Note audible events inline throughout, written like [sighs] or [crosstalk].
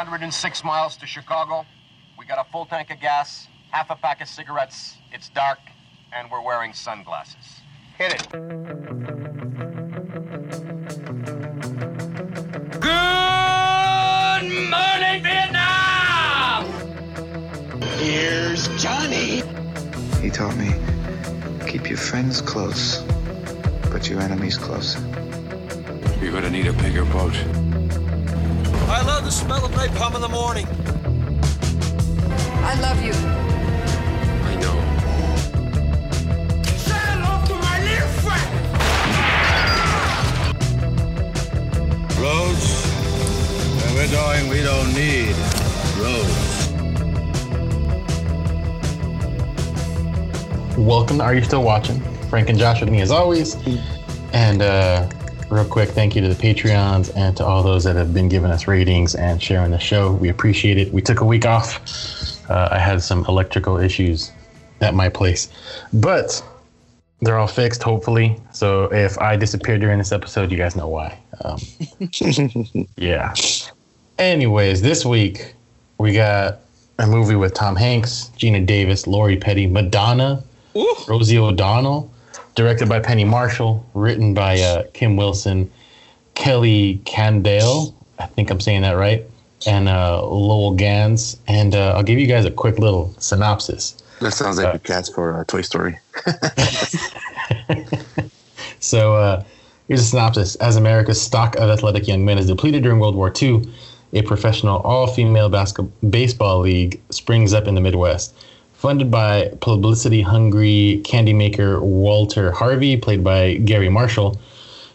106 miles to Chicago. We got a full tank of gas, half a pack of cigarettes. It's dark, and we're wearing sunglasses. Hit it. Good morning, Vietnam! Here's Johnny. He taught me keep your friends close, but your enemies closer. You're gonna need a bigger boat. I love the smell of napalm in the morning. I love you. I know. Say hello to my little friend! Roads? Where we're going, we don't need roads. Welcome to Are You Still Watching? Frank and Josh with me as always. And uh, real quick, thank you to the Patreons and to all those that have been giving us ratings and sharing the show. We appreciate it. We took a week off. Uh, I had some electrical issues at my place, but they're all fixed, hopefully. So if I disappear during this episode, you guys know why. Um, [laughs] yeah. Anyways, this week we got a movie with Tom Hanks, Geena Davis, Lori Petty, Madonna, Rosie O'Donnell, directed by Penny Marshall, written by uh, Kim Wilson, Kelly Candaele, I think I'm saying that right, and uh, Lowell Ganz. And uh, I'll give you guys a quick little synopsis. That sounds like a cast for uh, Toy Story. [laughs] [laughs] So uh, here's a synopsis. As America's stock of athletic young men is depleted during World War II, a professional all-female basketball baseball league springs up in the Midwest. Funded by publicity-hungry candy maker Walter Harvey, played by Garry Marshall,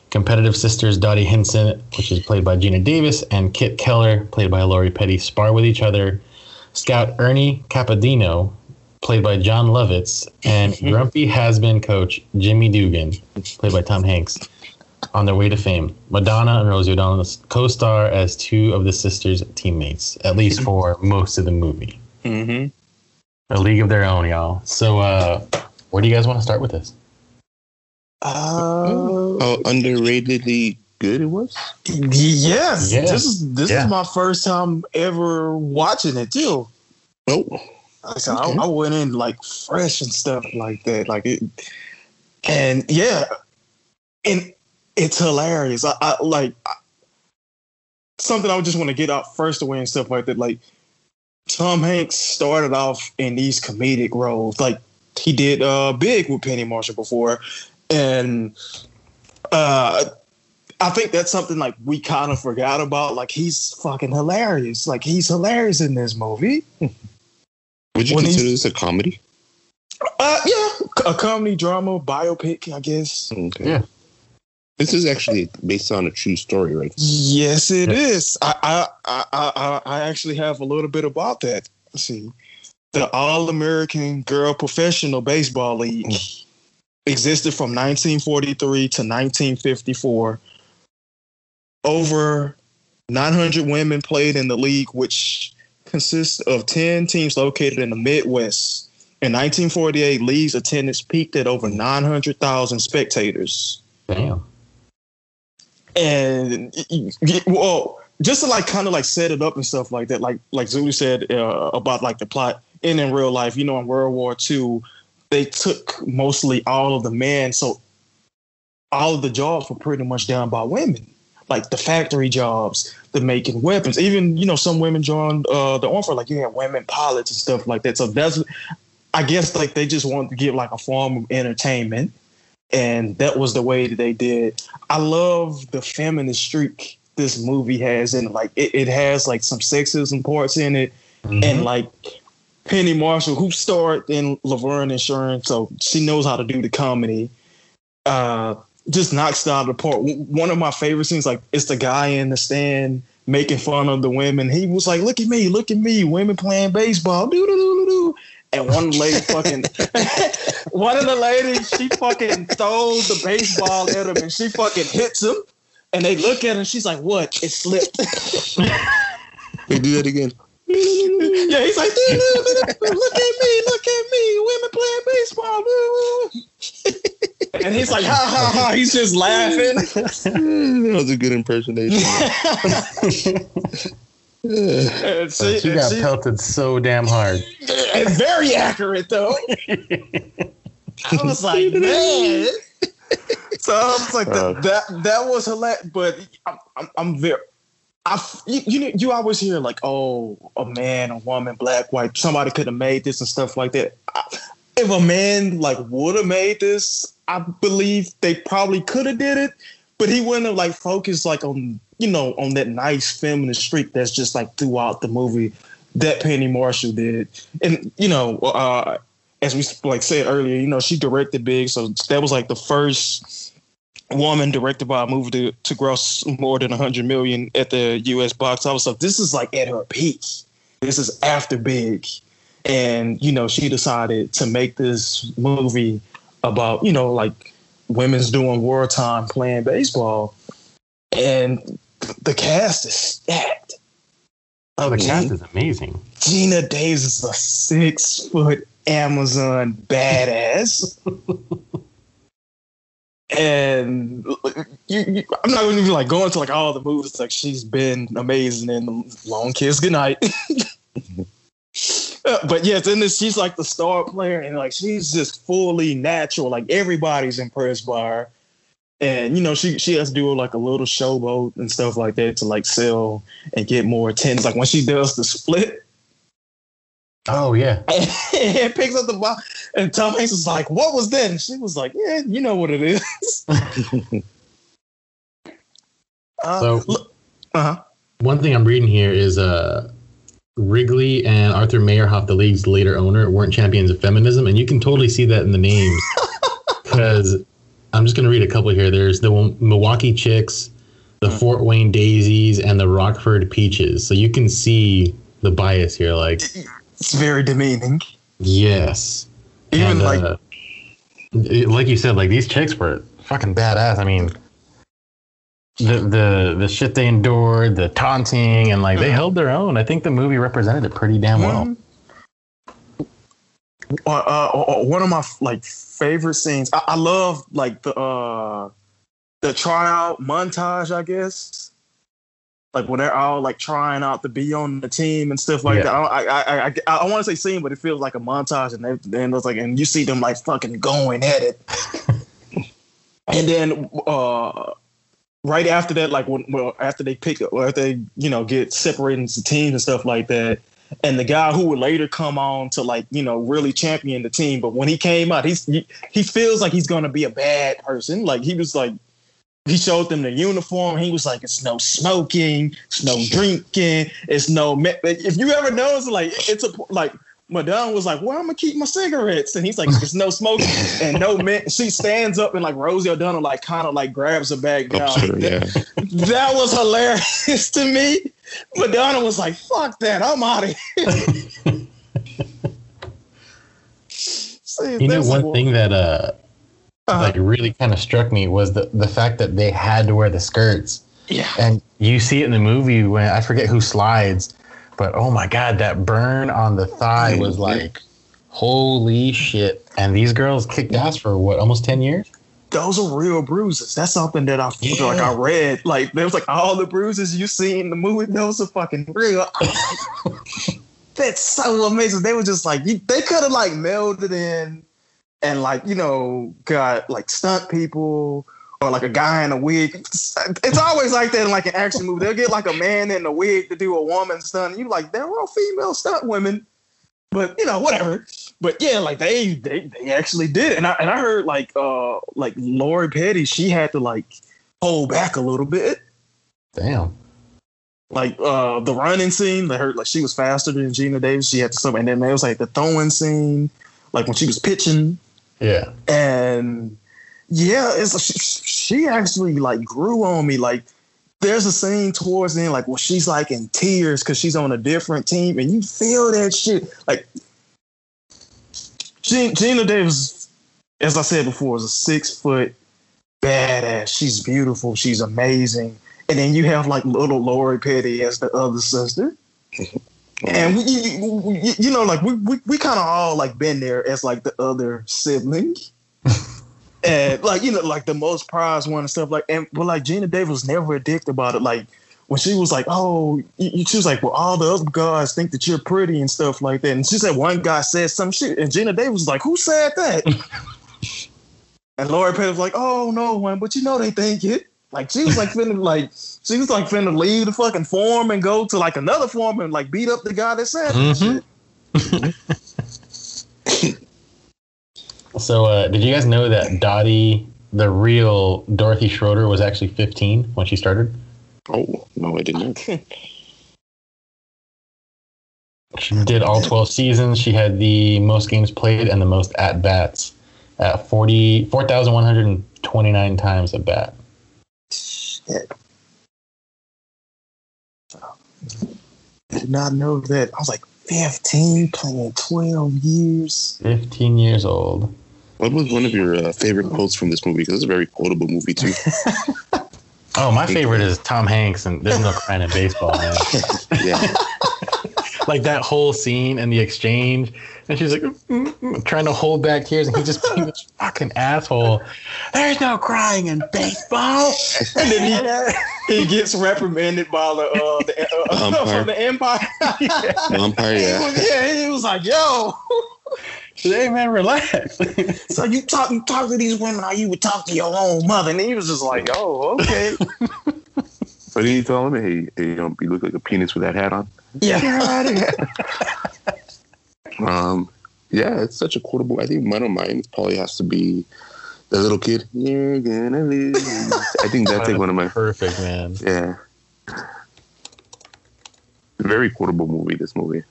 competitive sisters Dottie Hinson, which is played by Geena Davis, and Kit Keller, played by Lori Petty, spar with each other. Scout Ernie Capadino, played by Jon Lovitz, and [laughs] grumpy has-been coach Jimmy Dugan, played by Tom Hanks, on their way to fame. Madonna and Rosie O'Donnell co-star as two of the sisters' teammates, at least [laughs] for most of the movie. Mm-hmm. A league of their own, y'all. So, uh, where do you guys want to start with this? Uh, How underratedly good it was. yes. Yeah. This is this Yeah. is my first time ever watching it too. Oh, Like, so Okay. I, I went in like fresh and stuff like that. Like it, and yeah, and it's hilarious. I, I like I, something I would just want to get out first away and stuff like that. Like Tom Hanks started off in these comedic roles, like he did uh Big with Penny Marshall before, and uh. I think that's something like we kind of forgot about. Like he's fucking hilarious. Like he's hilarious in this movie. would you When consider this a comedy? Uh, yeah, a comedy drama biopic, I guess. Okay. Yeah. This is actually based on a true story, right? Yes, it Yeah. is. I, I, I, I, I actually have a little bit about that. Let's see, the All American Girl Professional Baseball League mm. existed from 1943 to 1954. Over 900 women played in the league, which consists of 10 teams located in the Midwest. In 1948, league's attendance peaked at over 900,000 spectators Damn. And well, just to like kind of like set it up and stuff like that, like like Zulu said uh, about like the plot. And in real life, you know, in World War II, they took mostly all of the men, so all of the jobs were pretty much done by women, like the factory jobs, the making weapons. Even you know, some women joined uh, the for like you had women pilots and stuff like that. So that's, I guess, like they just wanted to give like a form of entertainment and that was the way that they did. I love the feminist streak this movie has, and like it, it has like some sexism parts in it, and like Penny Marshall, who starred in Laverne and Shirley, so she knows how to do the comedy. Uh, just knocks it out of the park. One of my favorite scenes, like it's the guy in the stand making fun of the women. He was like, "Look at me, look at me, women playing baseball." Doo doo doo doo doo. And one lady fucking, [laughs] one of the ladies, she fucking throws the baseball at him and she fucking hits him. And they look at her and she's like, what? It slipped. [laughs] They do that again. yeah, he's like, "Doo, doo, doo, doo. look at me, look at me, women playing baseball. and he's like, ha ha ha. He's just laughing. [laughs] that was a good impersonation. And she, she and got she- pelted so damn hard. and very accurate though. I was like, [laughs] man. So I was like, Uh. that, that that was hilarious. But I'm, I'm, I'm very. I, you, you know, you always hear like, oh, a man, a woman, black, white, somebody could have made this and stuff like that. I, if a man like would have made this, I believe they probably could have did it, but he wouldn't have like focused like on you know on that nice feminine streak that's just like throughout the movie that Penny Marshall did, and you know, uh, as we like said earlier, you know, she directed Big, so that was like the first woman directed by a movie to, to gross more than 100 million at the U.S. box office. So this is like at her peak. This is after Big, and you know, she decided to make this movie about you know like women's doing wartime playing baseball, and the cast is stacked. Oh, the cast is amazing. Geena Davis is a six foot Amazon badass. [laughs] and you, you, I'm not going to be like going to like all the movies. Like she's been amazing in the Long Kiss Goodnight. [laughs] But yes, in this, she's like the star player, and like she's just fully natural. Like everybody's impressed by her, and you know she she has to do like a little showboat and stuff like that to like sell and get more attendance. Like when she does the split, Oh yeah. [laughs] and picks up the ball. And Tom Hanks was like, "What was that?" And she was like, "Yeah, you know what it is." [laughs] uh, So uh huh. one thing I'm reading here is uh Wrigley and Arthur Meyerhoff, the league's later owner, weren't champions of feminism, and you can totally see that in the names. [laughs] Because I'm just going to read a couple here. There's the Milwaukee Chicks, the hmm. Fort Wayne Daisies, and the Rockford Peaches. So you can see the bias here. Like, It's very demeaning. yes, Even And, like uh, like you said, like these chicks were fucking badass. I mean, the the the shit they endured, the taunting, and like they hmm. held their own. I think the movie represented it pretty damn hmm. well. Uh, uh, uh, one of my like favorite scenes. I, I love like the uh the tryout montage. I guess like when they're all like trying out to be on the team and stuff like Yeah. that. I I I, I, I want to say scene, but it feels like a montage, and they- then it's like and you see them like fucking going at it. [laughs] and then uh right after that, like when well after they pick up, or after they you know get separated into teams and stuff like that and the guy who would later come on to like you know really champion the team but when he came out he's he, he feels like he's gonna be a bad person like he was like he showed them the uniform he was like it's no smoking it's no drinking it's no me-" if you ever notice like it's a like Madonna was like, "Well, I'm gonna keep my cigarettes," and he's like, "There's no smoking and no men." She stands up and like Rosie O'Donnell like kind of like grabs her back oh, down. Helps her, yeah. That was hilarious [laughs] to me. Madonna was like, "Fuck that, I'm out of here." [laughs] See, You know, one thing that uh Uh-huh. like really kind of struck me was the the fact that they had to wear the skirts. Yeah. And you see it in the movie when I forget who slides, but oh my god, that burn on the thigh was like, holy shit! And these girls kicked ass for what, almost ten years? Those are real bruises. That's something that I feel like I read. Like there was like all the bruises you see in the movie. Those are fucking real. I was like, That's so amazing. They were just like you, they could have like melded in and like you know got like stunt people or like a guy in a wig. It's, always like that in like an action movie. They'll get like a man in a wig to do a woman stunt. You like they're all female stunt women, but you know whatever. But yeah, like they they, they actually did. And I and I heard like uh like Lori Petty, she had to like hold back a little bit. Damn. Like uh the running scene, they heard like she was faster than Geena Davis. She had to stop, and then there was like the throwing scene, like when she was pitching, Yeah. and yeah, it's she, she actually like grew on me. Like there's a scene towards the end, like where she's like in tears because she's on a different team, and you feel that shit. Like Geena, Davis, as I said before, is a six foot badass. She's beautiful. She's amazing. And then you have like little Lori Petty as the other sister. [laughs] And we, you, you, you know, like we we, we kind of all like been there as like the other sibling, [laughs] and like you know, like the most prized one and stuff like. And but like Geena Davis never a dick about it. Like when she was like, "Oh," she was like, "Well, all the other guys think that you're pretty and stuff like that." And she said one guy said some shit, and Geena Davis was like, "Who said that?" [laughs] and Lori Petty was like, "Oh no one, but you know they think it." Like she was like [laughs] finna like she was like finna leave the fucking form and go to like another form and like beat up the guy that said that shit. [laughs] so, uh, did you guys know that Dottie, the real Dorothy Schroeder, was actually 15 when she started? Oh no, I didn't. [laughs] she did all 12 seasons. She had the most games played and the most at bats at 40 4,129 times at bat. Shit. Did not know that. I was like 15, playing 12 years. 15 years old. What was one of your uh, favorite quotes from this movie? Because it's a very quotable movie, too. [laughs] oh, my favorite is Tom Hanks, and there's no crying in baseball, man. [laughs] yeah. like that whole scene and the exchange, and she's like mm, mm, trying to hold back tears, and he just being this fucking asshole. There's no crying in baseball. and then he, he gets reprimanded by the uh, the, uh, [laughs] umpire. from the Empire. yeah. [laughs] Umpire, yeah. He was, yeah, he was like, "Yo." Hey man, relax. [laughs] so you talk you talk to these women how you would talk to your own mother, and he was just like, "Oh, okay." [laughs] So did you tell him, "Hey, hey you, know, you look like a penis with that hat on"? Yeah. [laughs] um, yeah, it's such a quotable. I think one of mine probably has to be the little kid. You're gonna lose. I think that's like one of my perfect man. Yeah. Very quotable movie. This movie.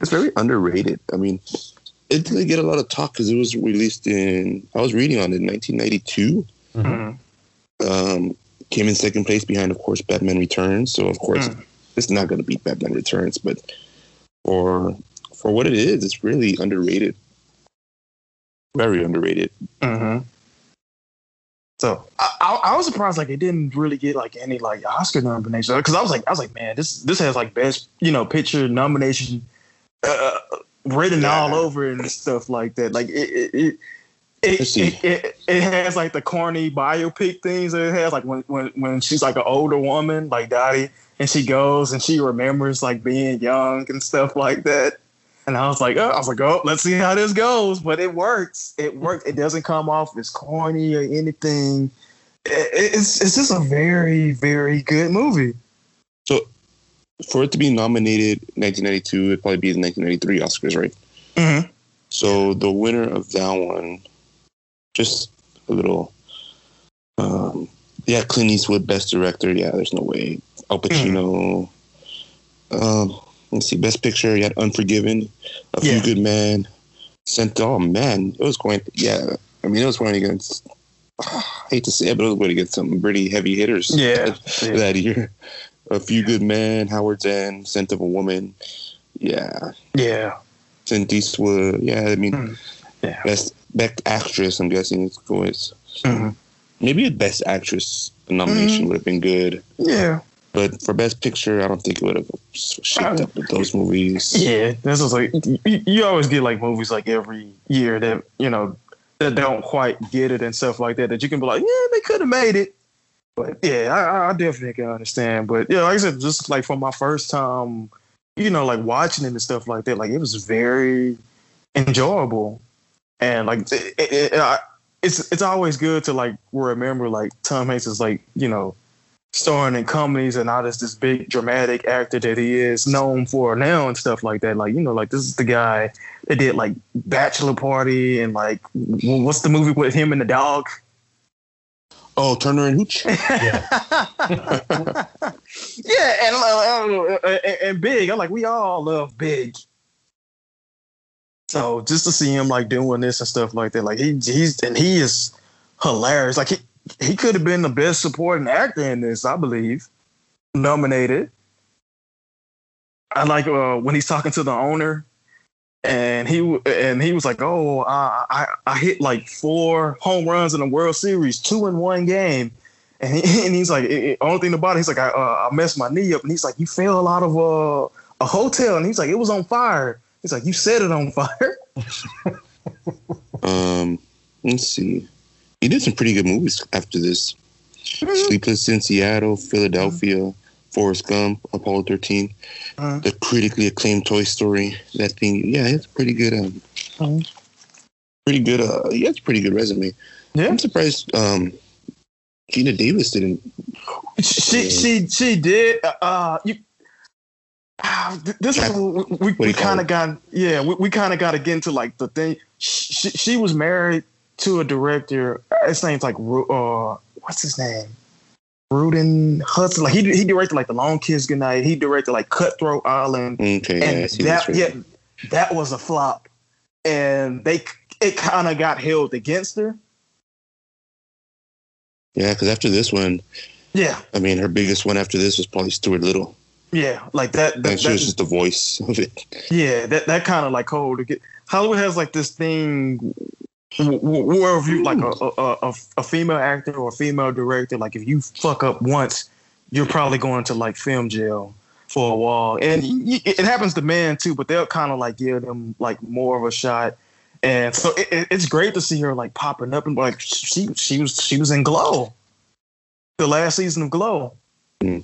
It's very underrated. I mean, it didn't get a lot of talk because it was released in. I was reading on it in 1992. Mm-hmm. Um, came in second place behind, of course, Batman Returns. So of course, mm. it's not going to beat Batman Returns, but for for what it is, it's really underrated. Very underrated. Mm-hmm. So I, I, I, was surprised like it didn't really get like any like Oscar nominations because I was like I was like man this this has like best you know picture nomination uh, written yeah. all over and stuff like that like it it, it it, it, it, it, has like the corny biopic things. that It has like when, when when she's like an older woman, like Dottie, and she goes and she remembers like being young and stuff like that. And I was like, oh, I was like, oh, let's see how this goes. But it works. It works. It doesn't come off as corny or anything. it's it's just a very very good movie. So, for it to be nominated 1992, it'd probably be the 1993 Oscars, right? Mm-hmm. So the winner of that one just a little. Um, yeah, Clint Eastwood, best director. Yeah, there's no way. Al Pacino. Mm. Um, let's see, best picture. You had Unforgiven, A Few yeah. Good Men, Sent. Oh man, it was going. Yeah, I mean, it was going against. Oh, [sighs] I hate to say it, but it was going against some pretty heavy hitters. Yeah, that, [laughs] yeah. that year. A Few Good Men, Howard's End, Scent of a Woman. Yeah. Yeah. Clint Eastwood. Yeah, I mean, mm. yeah. best best actress. I'm guessing it's going. Mm-hmm. Maybe a best actress nomination mm-hmm. would have been good. Yeah. But for best picture, I don't think it would have shaped up with those movies. Yeah, this was like you, you always get like movies like every year that you know that don't quite get it and stuff like that. That you can be like, yeah, they could have made it. But yeah, I, I definitely can understand. But yeah, like I said, just like for my first time, you know, like watching it and stuff like that, like it was very enjoyable and like it, it, it, it's it's always good to like remember like Tom Hanks is like you know starring in comedies and not as this big dramatic actor that he is known for now and stuff like that. Like you know, like this is the guy that did like Bachelor Party and like what's the movie with him and the dog? Oh, Turner and Hooch. [laughs] yeah, [laughs] yeah, and, uh, and and Big. I'm like, we all love Big. So just to see him like doing this and stuff like that, like he he's and he is hilarious. Like he he could have been the best supporting actor in this, I believe, nominated. I like uh, when he's talking to the owner, and he and he was like, "Oh, I I hit like four home runs in the World Series, two in one game." And, he, [laughs] and he's like, it, only thing about it, he's like, I, uh, I messed my knee up, and he's like, you fell out of a, a hotel, and he's like, it was on fire. He's like, you set it on fire. [laughs] um, let's see. He did some pretty good movies after this. Mm-hmm. Sleepless in Seattle, Philadelphia, Forrest Gump, Apollo 13, Uh-huh. the critically acclaimed Toy Story. That thing, yeah, it's pretty good. Um, Uh-huh. pretty good. Uh, yeah, it's a pretty good resume. Yeah. I'm surprised. Um, Gina Davis didn't. She she she did. Uh, you. ah, This is we, we, do you call kind of got yeah we, we kind of got to get into like the thing. She, she was married to a director. His name's like uh what's his name? Rudin Hudson. Like he he directed like The Long Kiss Goodnight. He directed like Cutthroat Island. Okay, and that yeah that was a flop, and they it kind of got held against her. Yeah, because after this one, Yeah, I mean, her biggest one after this was probably Stuart Little. yeah, like that. that, And she that was just the voice of it. Yeah, that that kind of like hold Hollywood has like this thing w- w- where if you like hmm. a, a a a female actor or a female director, like if you fuck up once, you're probably going to like film jail for a while, and it happens to men too. But they'll kind of like give them like more of a shot, and so it, it- it's great to see her like popping up and like she she was she was in Glow, the last season of Glow. Hmm.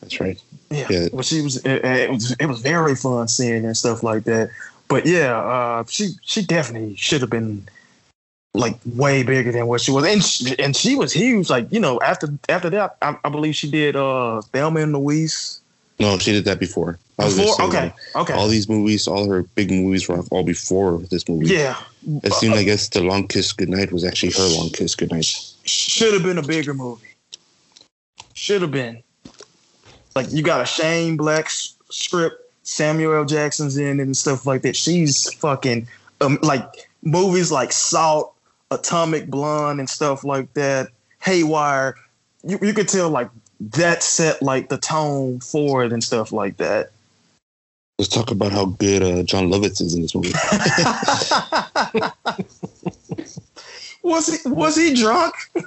That's right. Yeah, Yeah. well, she was it, it was it was very fun seeing and stuff like that. But yeah, uh, she she definitely should have been like way bigger than what she was, and she, and she was huge. Like you know, after after that, I, I believe she did uh Thelma and Louise. No, she did that before. Before, okay, okay, All these movies, all her big movies were all before this movie. yeah, It seemed, I guess, the Long Kiss Goodnight was actually her Long Kiss Goodnight. should have been a bigger movie. Should have been. Like you got a Shane Black script, Samuel L. Jackson's in it and stuff like that. She's fucking um, like movies like Salt, Atomic Blonde, and stuff like that. Haywire. You you could tell like that set like the tone for it and stuff like that. Let's talk about how good uh, Jon Lovitz is in this movie. [laughs] was he was he drunk? [laughs]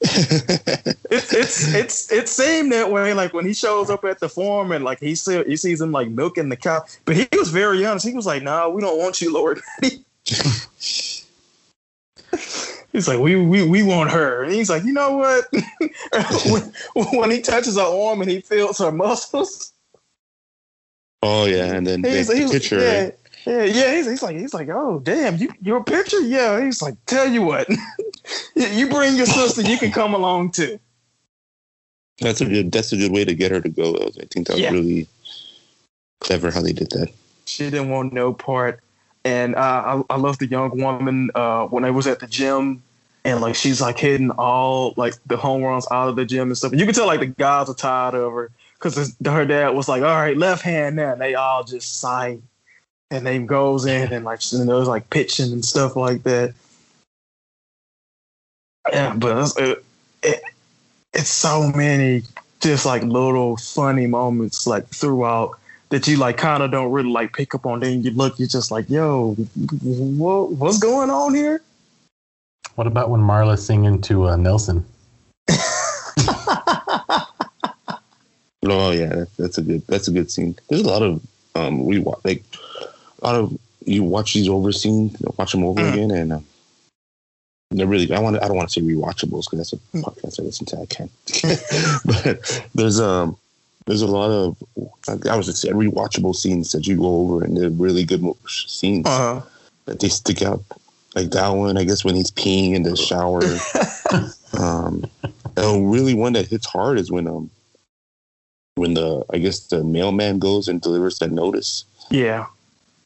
[laughs] it's it's it's it seemed that way. Like when he shows up at the farm and like he see, he sees him like milking the cow, but he was very honest. He was like, "Nah, we don't want you, Lord." [laughs] He's like, "We we we want her." And he's like, "You know what?" when, [laughs] when he touches her arm and he feels her muscles, oh yeah, and then he's, the he's picture. yeah? Yeah, yeah. He's, he's like, he's like, "Oh damn, you your picture?" Yeah. He's like, "Tell you what, [laughs] you bring your sister, you can come along too." That's a good. That's a good way to get her to go. I think that was Yeah. really clever how they did that. She didn't want no part. And uh, I, I love the young woman uh, when I was at the gym and like she's like hitting all like the home runs out of the gym and stuff. And You can tell like the guys are tired of her because her dad was like, "All right, left hand now." And they all just sigh, and then goes in and like you know, like pitching and stuff like that. Yeah, but it's, it, it, it's so many just like little funny moments like throughout that you like kind of don't really like pick up on. Then you look, you're just like, yo, what what's going on here? What about when Marla's singing to uh, Nelson? [laughs] Oh yeah, that, that's a good. That's a good scene. There's a lot of um we like a lot of you watch these over scenes, watch them over Mhm. again, and um, they're really. I want. I don't want to say rewatchables because that's a podcast I listen to. I can't. [laughs] but there's um there's a lot of I was just saying rewatchable scenes that you go over, and they're really good scenes Uh-huh. that they stick out. Like that one, I guess when he's peeing in the shower. [laughs] um, and really one that hits hard is when um when the I guess the mailman goes and delivers that notice Yeah.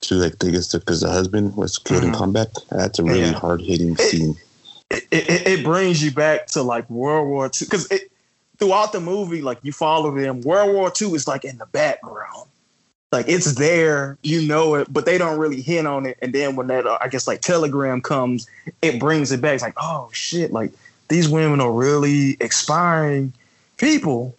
To like I guess because the husband was killed in Mhm. combat. That's a really Yeah. hard hitting scene. It, it, it brings you back to like World War II because throughout the movie, like you follow them. World War II is like in the background, like it's there, you know it, but they don't really hint on it. And then when that uh, I guess like telegram comes, it brings it back. It's like oh shit, like these women are really expiring people.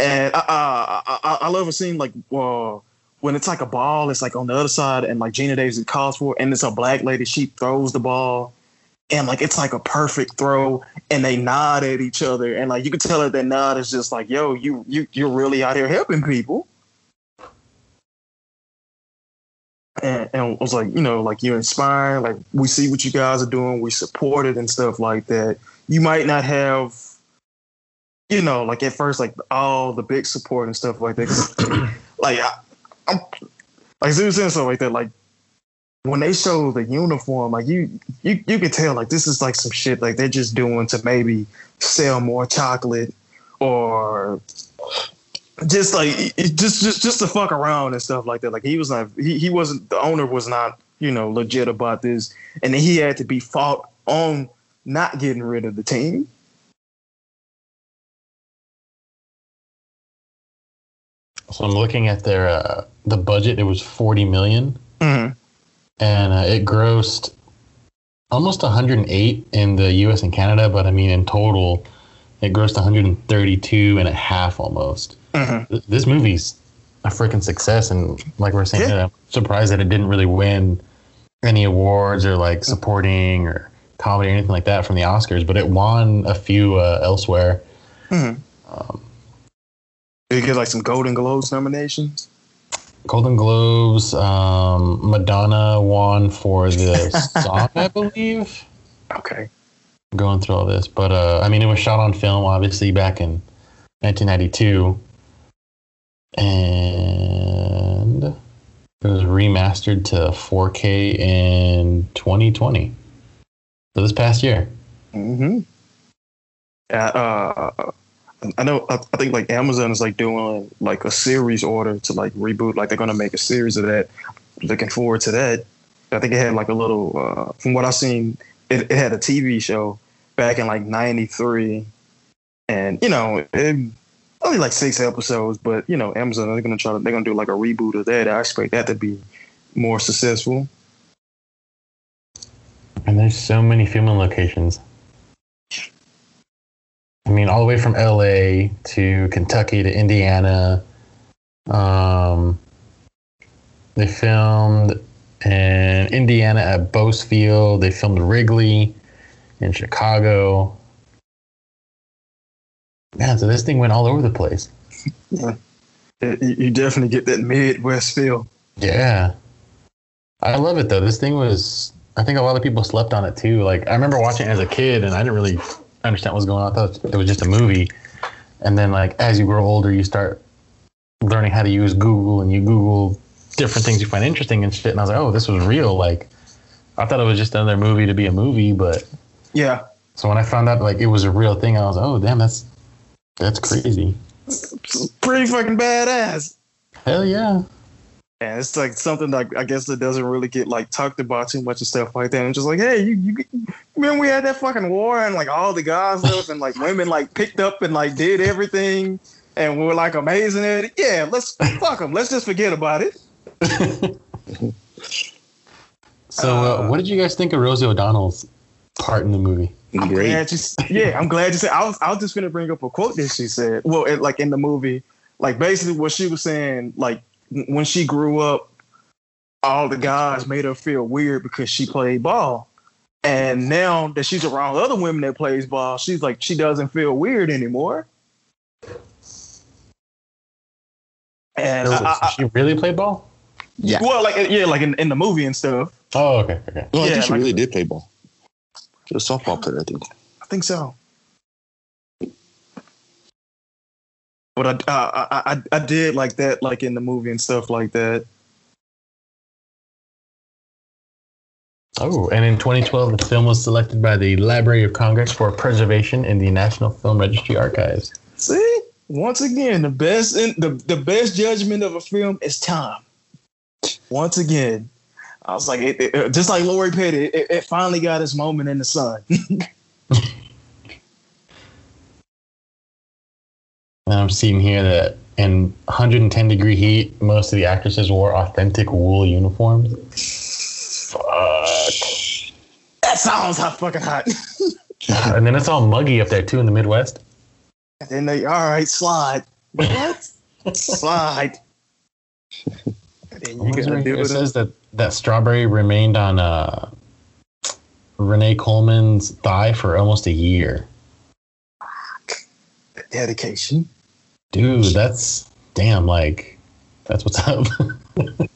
And uh, I, I, I love a scene like uh, when it's like a ball, it's like on the other side, and like Geena Davis calls for, and it's a black lady. She throws the ball, and like it's like a perfect throw, and they nod at each other, and like you can tell that that nod is just like, yo, you you you're really out here helping people. And, and it was like, you know, like you're inspiring, like we see what you guys are doing, we support it and stuff like that. You might not have you know, like at first, like all the big support and stuff like that. like I, I'm like Zeus and stuff like that. Like when they show the uniform, like you you you can tell like this is like some shit like they're just doing to maybe sell more chocolate or just like just just just to fuck around and stuff like that. Like he was not he, he wasn't the owner was not you know legit about this, and then he had to be fought on not getting rid of the team. So I'm looking at their uh, the budget. It was 40 million, Mhm. and uh, it grossed almost 108 in the U.S. and Canada. But I mean, in total, it grossed 132 and a half almost. Mhm. This movie's a freaking success, and like we are saying, Yeah. I'm surprised that it didn't really win any awards or like supporting or comedy or anything like that from the Oscars. But it won a few uh, elsewhere. Mhm. Um, Did he get like some Golden Globes nominations? Golden Globes, um, Madonna won for the [laughs] song, I believe. Okay. Going through all this, but uh, I mean, it was shot on film, obviously, back in 1992, and it was remastered to 4K in 2020. So this past year. Mm-hmm. Yeah, uh, I know. I, I think like Amazon is like doing like a series order to like reboot. Like they're gonna make a series of that. Looking forward to that. I think it had like a little. Uh, from what I've seen, it, it had a TV show back in like '93, and you know, it, only like six episodes. But you know, Amazon they're gonna try to they're gonna do like a reboot of that. I expect that to be more successful. And there's so many filming locations. I mean, all the way from LA to Kentucky to Indiana. Um, they filmed in Indiana at Bosse Field. They filmed Wrigley in Chicago. Man, so this thing went all over the place. You you definitely get that Midwest feel. Yeah. I love it though. This thing was I think a lot of people slept on it too. Like I remember watching it as a kid and I didn't really understand what's going on. I thought it was just a movie. And then like as you grow older you start learning how to use Google and you Google different things you find interesting and shit. And I was like, Oh, this was real. Like I thought it was just another movie to be a movie, but Yeah, so when I found out like it was a real thing, I was like, Oh damn, that's that's crazy. it's pretty fucking badass. Hell yeah. And it's like something that I guess that doesn't really get like talked about too much and stuff like that. And just like, hey, you, you remember we had that fucking war and like all the guys left and like women like picked up and like did everything and we were like amazing at it. Yeah, let's [laughs] fuck them. Let's just forget about it. [laughs] So uh, what did you guys think of Rosie O'Donnell's part in the movie? I'm Great. glad you, yeah, I'm glad you said. I was, I was just gonna bring up a quote that she said. Well, it, like in the movie, like basically what she was saying, like w- when she grew up, all the guys made her feel weird because she played ball, and now that she's around other women that plays ball, she's like she doesn't feel weird anymore. And So, I, I, she really played ball? Yeah. well, like yeah, like in, in the movie and stuff. Oh, okay, okay. No, I Yeah, think she like- really did play ball. She was a softball player, I think. I think so. But I, I, I, I- did like that, like in the movie and stuff like that. Oh, and in 2012, the film was selected by the Library of Congress for preservation in the National Film Registry Archives. See, once again, the best in, the the best judgment of a film is time. Once again, I was like, it, it- just like Lori Petty, it, it finally got its moment in the sun. [laughs] And I'm seeing here that in 110 degree heat, most of the actresses wore authentic wool uniforms. Fuck. that sounds hot, fucking hot. [laughs] And then it's all muggy up there too in the Midwest. And then they, all right, slide. What? [laughs] slide. You gotta it do it it. says that that strawberry remained on uh, Renee Coleman's thigh for almost a year. dedication. Dude, that's damn. Like, that's what's up. [laughs]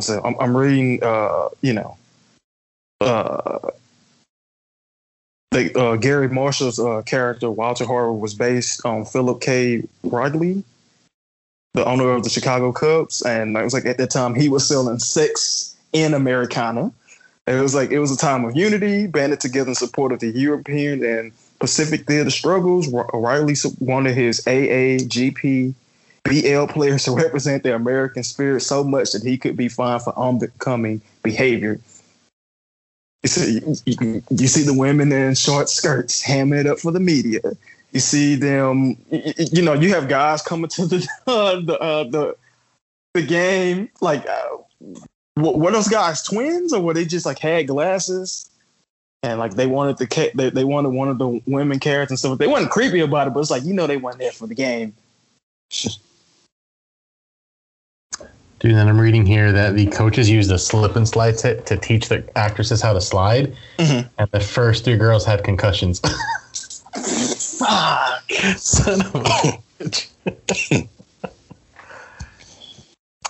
So I'm, I'm reading, uh, you know, uh, the, uh, Garry Marshall's uh, character Walter Harvey was based on Philip K. Wrigley, the owner of the Chicago Cubs, and it was like at that time he was selling sex in Americana. It was like it was a time of unity, banded together in support of the European and Pacific theater struggles. Wrigley wanted his AAGP BL players to [laughs] represent the American spirit so much that he could be fined for unbecoming behavior. You see, you, you see the women in short skirts hamming it up for the media. You see them, you, you know, you have guys coming to the uh, [laughs] the uh, the the game like. Uh, were those guys twins or were they just like had glasses and like they wanted the they, they wanted one of the women characters and stuff they wasn't creepy about it but it's like you know they weren't there for the game [laughs] Dude, and I'm reading here that the coaches used a slip and slide to, to teach the actresses how to slide, mm-hmm. and the first three girls had concussions. [laughs] Fuck, [laughs] son of a bitch.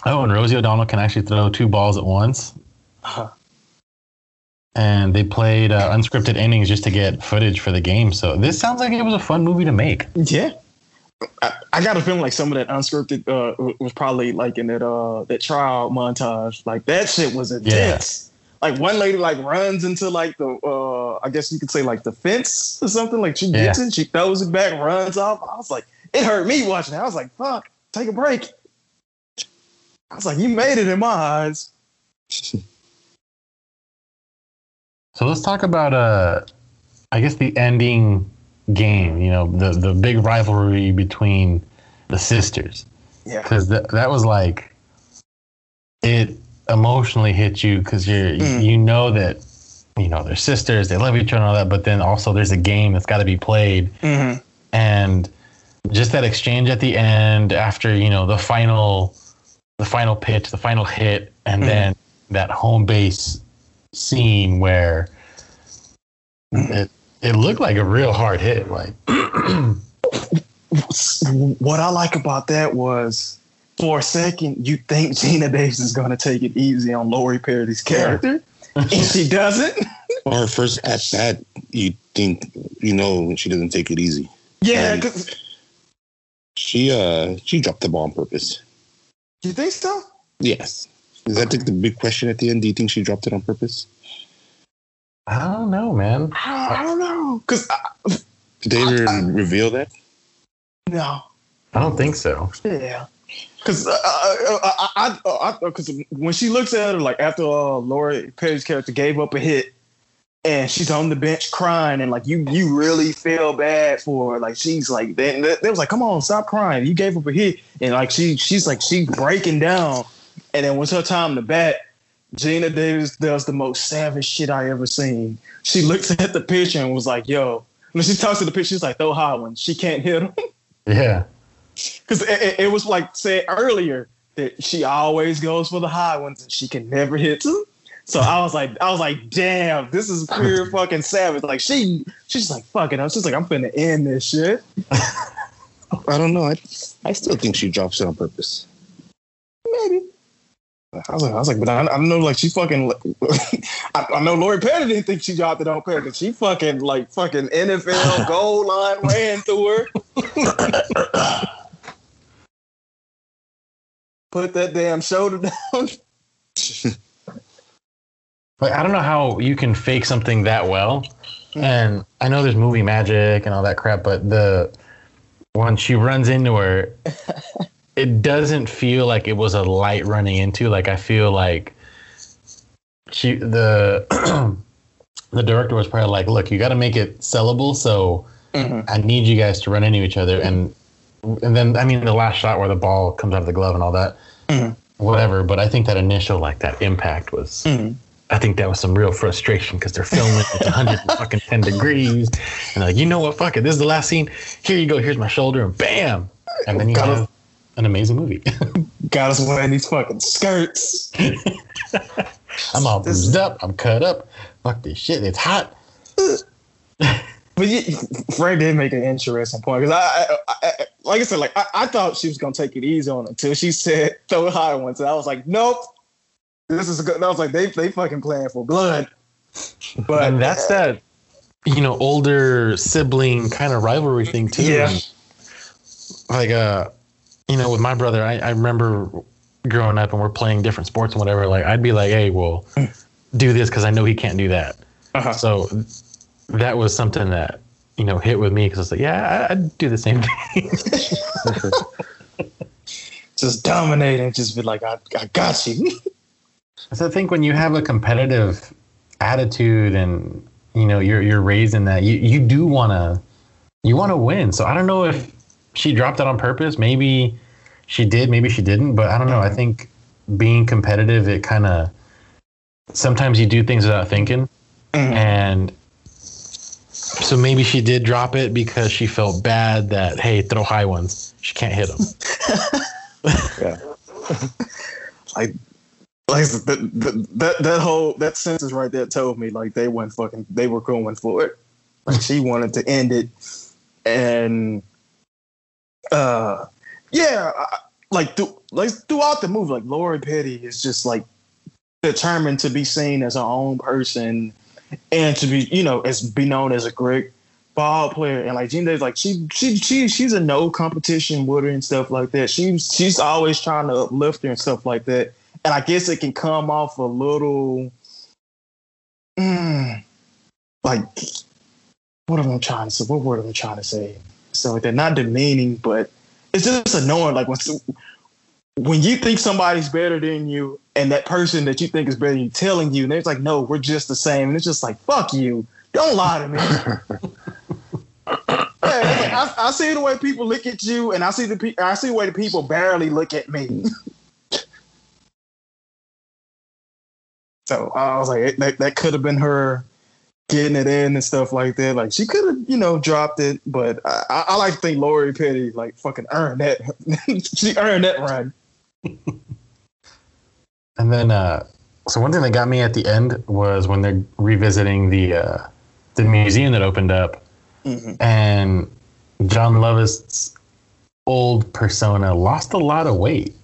Oh, and Rosie O'Donnell can actually throw two balls at once. Uh-huh. And they played uh, unscripted innings just to get footage for the game. So this sounds like it was a fun movie to make. Yeah. I, I got a feeling like some of that unscripted uh, was probably like in that uh that trial montage. Like that shit was intense. Yeah. Like one lady like runs into like the uh I guess you could say like the fence or something. Like she gets yeah. it, she throws it back, runs off. I was like, it hurt me watching it. I was like, fuck, take a break. I was like, you made it in my eyes. [laughs] so let's talk about uh I guess the ending game, you know, the the big rivalry between the sisters. Yeah. Cuz th- that was like it emotionally hit you cuz you're mm. you know that you know they're sisters, they love each other and all that, but then also there's a game that's got to be played. Mm-hmm. And just that exchange at the end after, you know, the final the final pitch, the final hit, and mm-hmm. then that home base scene where it it looked like a real hard hit. Like [clears throat] what I like about that was for a second you think Geena Davis is going to take it easy on Lori Parody's character, yeah. and she [laughs] doesn't. Or her first at bat, you think you know she doesn't take it easy. Yeah, she uh she dropped the ball on purpose. You think so? Yes. Is that the big question at the end? Do you think she dropped it on purpose? I don't know, man. I don't know. Because did they ever I, reveal that? No, I don't think so. Yeah, because uh, I, I, because when she looks at her, like after uh, Lori Parody's character gave up a hit, and she's on the bench crying, and like you, you really feel bad for her. Like she's like, they, they was like, come on, stop crying. You gave up a hit, and like she, she's like, she's breaking down, and then when it's her time to bat, Geena Davis does the most savage shit I ever seen. She looks at the pitcher and was like, "Yo." When she talks to the pitcher, she's like, "Throw high one." She can't hit him. [laughs] Yeah. Because it, it, was like said earlier that she always goes for the high ones and she can never hit them. So I was like, I was like, damn, this is pure [laughs] fucking savage. Like she, she's like, fucking. I was just like, I'm finna end this shit. [laughs] I don't know. I, I still think she drops it on purpose. Maybe. I was like, I was like, but I, I don't know, like she fucking. [laughs] I, I, know Lori Petty didn't think she dropped it on purpose. She fucking like fucking NFL goal line ran through her. Put that damn shoulder down. Like I don't know how you can fake something that well. And I know there's movie magic and all that crap, but the when she runs into her, [laughs] it doesn't feel like it was a light running into. Like I feel like she the [clears throat] the director was probably like, look, you got to make it sellable, so mm-hmm. I need you guys to run into each other, and and then I mean the last shot where the ball comes out of the glove and all that, mm-hmm. whatever. But I think that initial like that impact was. Mm-hmm. I think that was some real frustration because they're filming at 110 degrees, and like, you know what? Fuck it. This is the last scene. Here you go. Here's my shoulder, and bam. And then you have an amazing movie. [laughs] Got us wearing these fucking skirts. [laughs] I'm all bruised up. I'm cut up. Fuck this shit. It's hot. [laughs] But you, Frank did make an interesting point because I, I, I, like I said, like I, I, thought she was gonna take it easy on until she said throw high ones, and I was like, nope, this is good. And I was like, they they fucking playing for blood. But and that's that, you know, older sibling kind of rivalry thing too. Yeah. And, Like uh, you know, with my brother, I, I remember growing up and we're playing different sports and whatever. Like I'd be like, hey, well, do this because I know he can't do that. Uh-huh. So that was something that you know hit with me because I was like, yeah, I, I'd do the same thing. [laughs] just dominate and just be like, I, I got you. [laughs] So I think when you have a competitive attitude and you know you're you're raised in that, you you do want to you want to win. So I don't know if she dropped it on purpose. Maybe she did. Maybe she didn't. But I don't know. I mm-hmm. think being competitive, it kind of sometimes you do things without thinking, mm-hmm. and so maybe she did drop it because she felt bad that hey, throw high ones. She can't hit them. [laughs] like [laughs] like that, that that whole that sentence right there told me like they went fucking they were going for it. Like she wanted to end it, and uh, yeah, I- like th- like throughout the movie, like Lori Petty is just like determined to be seen as her own person and to be you know as be known as a great ball player and like Geena Davis, like she she she she's a no competition with her and stuff like that. She's she's always trying to uplift her and stuff like that. And I guess it can come off a little mm, like what am I trying to say? What word am I trying to say? So that, not demeaning, but it's just annoying. Like when when you think somebody's better than you, and that person that you think is better than you telling you, and it's like, no, we're just the same, and it's just like, fuck you, don't lie to me. [laughs] Yeah, like, I, I see the way people look at you, and I see the pe- I see the way the people barely look at me. [laughs] so I was like, that, that could have been her getting it in and stuff like that. Like she could have, you know, dropped it, but I, I, like to think Lori Petty like fucking earned that. [laughs] she earned that run. [laughs] And then, uh, so one thing that got me at the end was when they're revisiting the uh, the museum that opened up, Mhm. and Jon Lovitz old persona lost a lot of weight.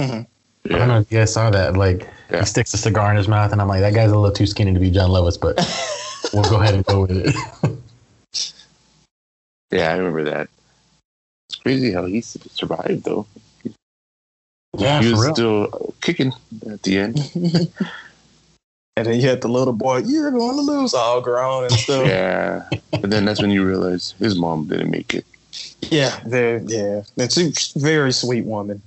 I don't know if you guys saw that. Like Yeah. he sticks a cigar in his mouth, and I'm like, that guy's a little too skinny to be Jon Lovitz, but [laughs] we'll go ahead and go with it. Yeah, I remember that. It's crazy how he survived though. yeah, he was real. still kicking at the end. [laughs] And then you had the little boy, you're going to lose, all grown and stuff. yeah, but then that's when you realize his mom didn't make it. Yeah, they're, yeah. That's a very sweet woman.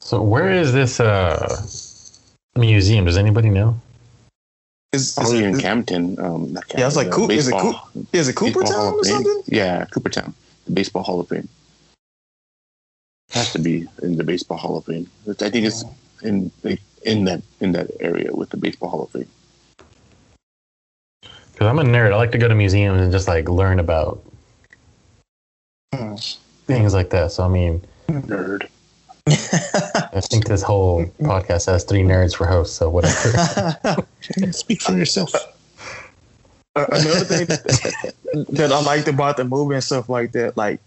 So where is this uh, museum? Does anybody know? Is, is, Probably in is, Campton. Um, not Yeah, it's like Campton, Coop- is it baseball- is it Baseball Coopertown or something? Yeah, Coopertown, the Baseball Hall of Fame. Has to be in the Baseball Hall of Fame. It's- I think it's in in that in that area with the Baseball Hall of Fame. Because I'm a nerd. I like to go to museums and just like learn about Hmm. things like that. So I mean, Nerd. [laughs] I think this whole podcast has three nerds for hosts. So whatever. [laughs] [laughs] Speak for yourself. Uh, another thing that, that I liked about the movie and stuff like that, like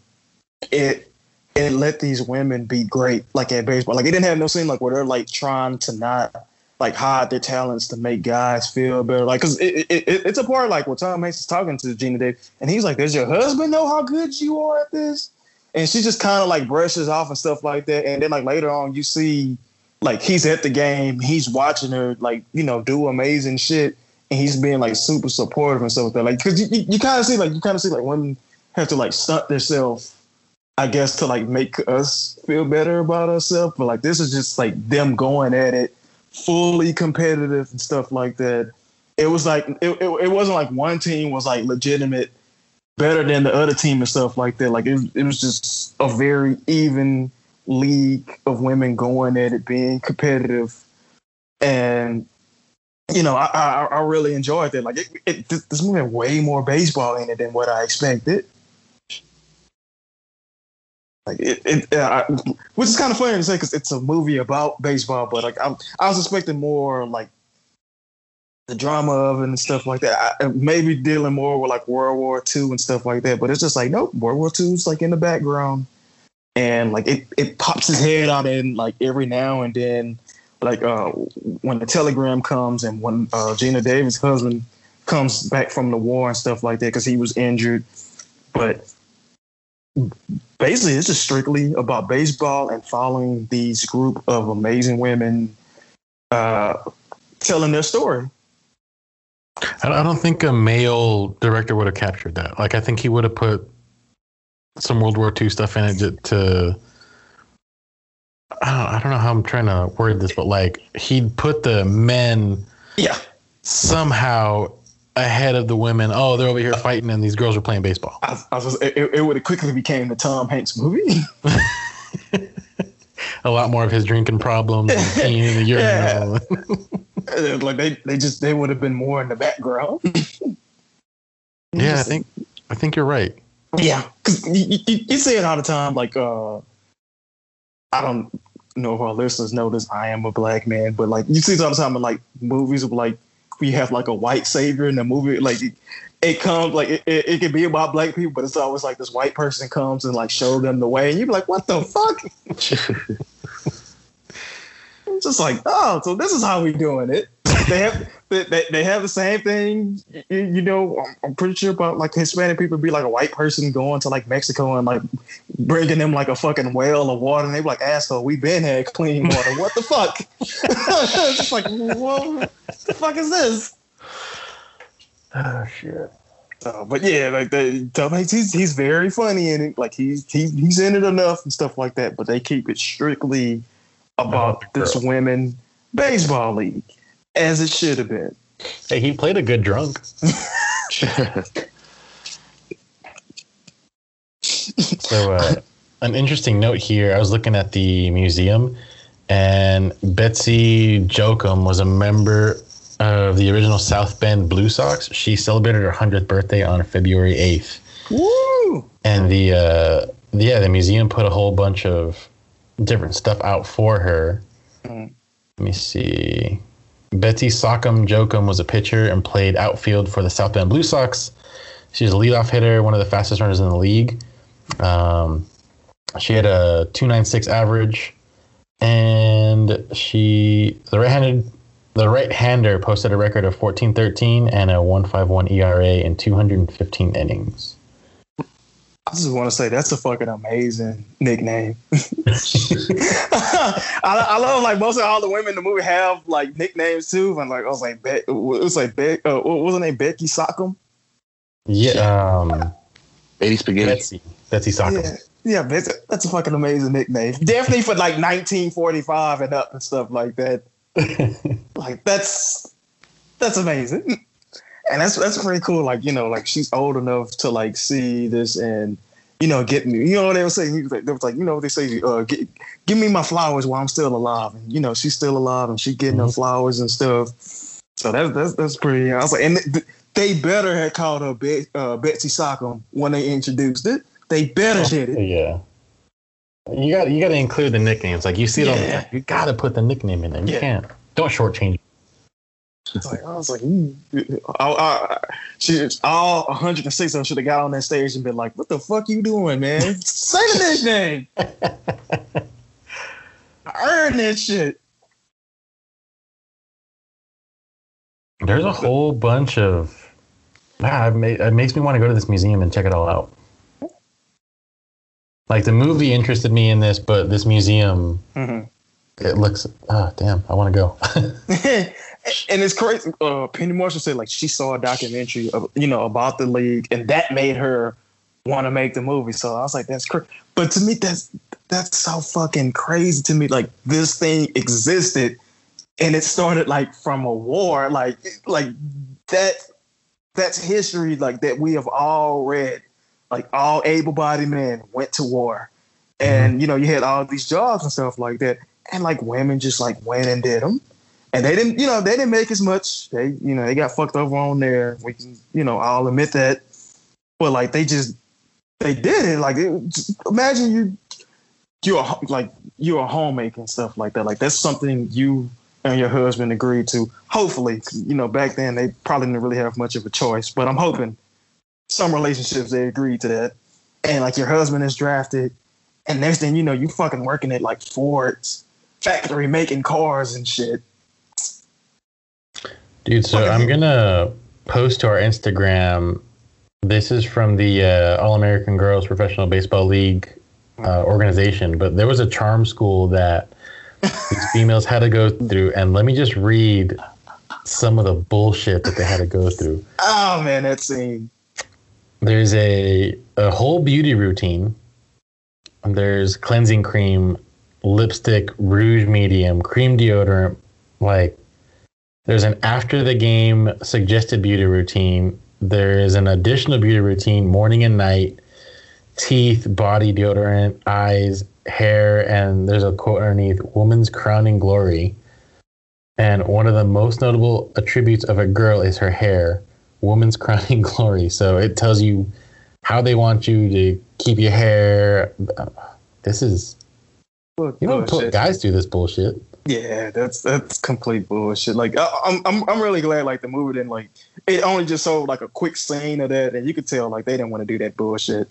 it it let these women be great, like at baseball. Like it didn't have no scene like where they're like trying to not like hide their talents to make guys feel better. Like, cause it, it, it, it's a part like where Tom Hanks is talking to Geena Davis, and he's like, "Does your husband know how good you are at this?" And she just kind of like brushes off and stuff like that. And then like later on, you see like he's at the game, he's watching her like you know do amazing shit and he's being like super supportive and stuff like that. Like, cause you, you, you kind of see like you kind of see like women have to like stunt themselves, I guess, to like make us feel better about ourselves. But like this is just like them going at it, fully competitive and stuff like that. It was like it, it, it wasn't like one team was like legitimate better than the other team and stuff like that. Like it, it was just a very even league of women going at it, being competitive, and you know, I, I I really enjoyed that. Like, it, it this, movie had way more baseball in it than what I expected. Like it, it uh, I, which is kind of funny to say because it's a movie about baseball, but like I'm, I was expecting more like the drama of it and stuff like that. I, maybe dealing more with like World War II and stuff like that, but it's just like nope, World War II's like in the background, and like it it pops his head out in like every now and then like uh, when the telegram comes and when uh, Geena Davis' husband comes back from the war and stuff like that because he was injured. But basically, it's just strictly about baseball and following these group of amazing women uh, telling their story. I I don't think a male director would have captured that. Like, I think he would have put some World War II stuff in it to. I don't, I don't know how I'm trying to word this, but like he'd put the men Yeah. somehow ahead of the women. Oh, they're over here fighting, and these girls are playing baseball. I, I was, it, it would have quickly became the Tom Hanks movie. [laughs] [laughs] A lot more of his drinking problems and peeing in the [laughs] urinal. [laughs] like they, they just they would have been more in the background. [laughs] yeah, I think I think you're right. Yeah, because you, you, you say it all the time. Like, uh, I don't know if our listeners know this. I am a black man, but like you see it all the time in like movies of like we have like a white savior in the movie. Like it, it comes like it, it, it can be about black people, but it's always like this white person comes and like show them the way, and you're like, what the fuck? [laughs] It's just like, oh, so this is how we doing it. They have [laughs] they, they, have the same thing. You, know, I'm, pretty sure about like Hispanic people be like a white person going to like Mexico and like bringing them like a fucking whale of water, and they be like, asshole, we been had clean water. What the fuck? [laughs] it's just like, what the fuck is this? Oh shit. Uh, but yeah, like the Tom Hanks, he's he's very funny in it. Like he's he, he's in it enough and stuff like that. But they keep it strictly about the this women baseball league, as it should have been. Hey, he played a good drunk. [laughs] So, uh, an interesting note here. I was looking at the museum, and Betsy Jochum was a member of the original South Bend Blue Sox. She celebrated her hundredth birthday on February eighth, Woo! and the uh, yeah the museum put a whole bunch of different stuff out for her. Mm. Let me see. Betsy Sockum Jochum was a pitcher and played outfield for the South Bend Blue Sox. She's a leadoff hitter, one of the fastest runners in the league. Um, she had a 296 average, and she the right-handed the right-hander posted a record of 14-13 and a 151 ERA in 215 innings. I just want to say that's a fucking amazing nickname. [laughs] I, I love like most of all the women in the movie have like nicknames too. And like I was like, Be- it was like Be- uh, what was her name? Becky Sockum. Yeah, um, Lady Spaghetti. Betsy Betsy Sockum. Yeah, yeah, Betsy, that's a fucking amazing nickname. Definitely for like 1945 and up and stuff like that. [laughs] like that's that's amazing. And that's that's pretty cool. Like you know, like she's old enough to like see this and you know get me. You know what they were saying? He was like, they was like, you know, they say, uh, get, give me my flowers while I'm still alive. And you know, she's still alive and she getting her flowers and stuff. So that's that's that's pretty. I was like, and th- they better had called her Be- uh, Betsy Sockum when they introduced it. They better did it. Yeah. You got you got to include the nicknames. Like you see it Yeah. time. You got to put the nickname in there. You Yeah. can't. Don't shortchange. It's like, I was like, mm. I, I, she, all 106 of them should have got on that stage and been like, "What the fuck you doing, man? [laughs] Say the nickname. [laughs] I earned that shit." There's a whole bunch of. Ah, it, ma- it makes me want to go to this museum and check it all out. Like the movie interested me in this, but this museum, Mhm. it looks. Ah, damn! I want to go. [laughs] and it's crazy. Uh, Penny Marshall said like she saw a documentary of you know about the league, and that made her want to make the movie. So I was like, that's crazy. But to me, that's that's so fucking crazy to me. Like this thing existed, and it started like from a war. Like like that. That's history. Like that we have all read. Like all able-bodied men went to war, and you know you had all these jobs and stuff like that, and like women just like went and did them and they didn't, you know, they didn't make as much. They, you know, they got fucked over on there. We can, you know, I'll admit that. But like, they just, they did it. Like, it, imagine you, you're like you're a homemaker and stuff like that. Like that's something you and your husband agreed to. Hopefully, you know, back then they probably didn't really have much of a choice. But I'm hoping some relationships they agreed to that. And like your husband is drafted, and next thing you know, you fucking working at like Ford's factory making cars and shit. Dude, so I'm gonna post to our Instagram. This is from the uh, All American Girls Professional Baseball League uh, organization, but there was a charm school that these females had to go through, and let me just read some of the bullshit that they had to go through. Oh man, that scene. There's a a whole beauty routine. There's cleansing cream, lipstick, rouge medium, cream deodorant, like there's an after the game suggested beauty routine. There is an additional beauty routine morning and night, teeth, body deodorant, eyes, hair, and there's a quote underneath woman's crowning glory. And one of the most notable attributes of a girl is her hair, woman's crowning glory. So it tells you how they want you to keep your hair. This is, you don't Bullshit. guys through this bullshit. Yeah, that's that's complete bullshit. Like I, I'm I'm I'm really glad like the movie didn't like it only just showed like a quick scene of that, and you could tell like they didn't want to do that bullshit.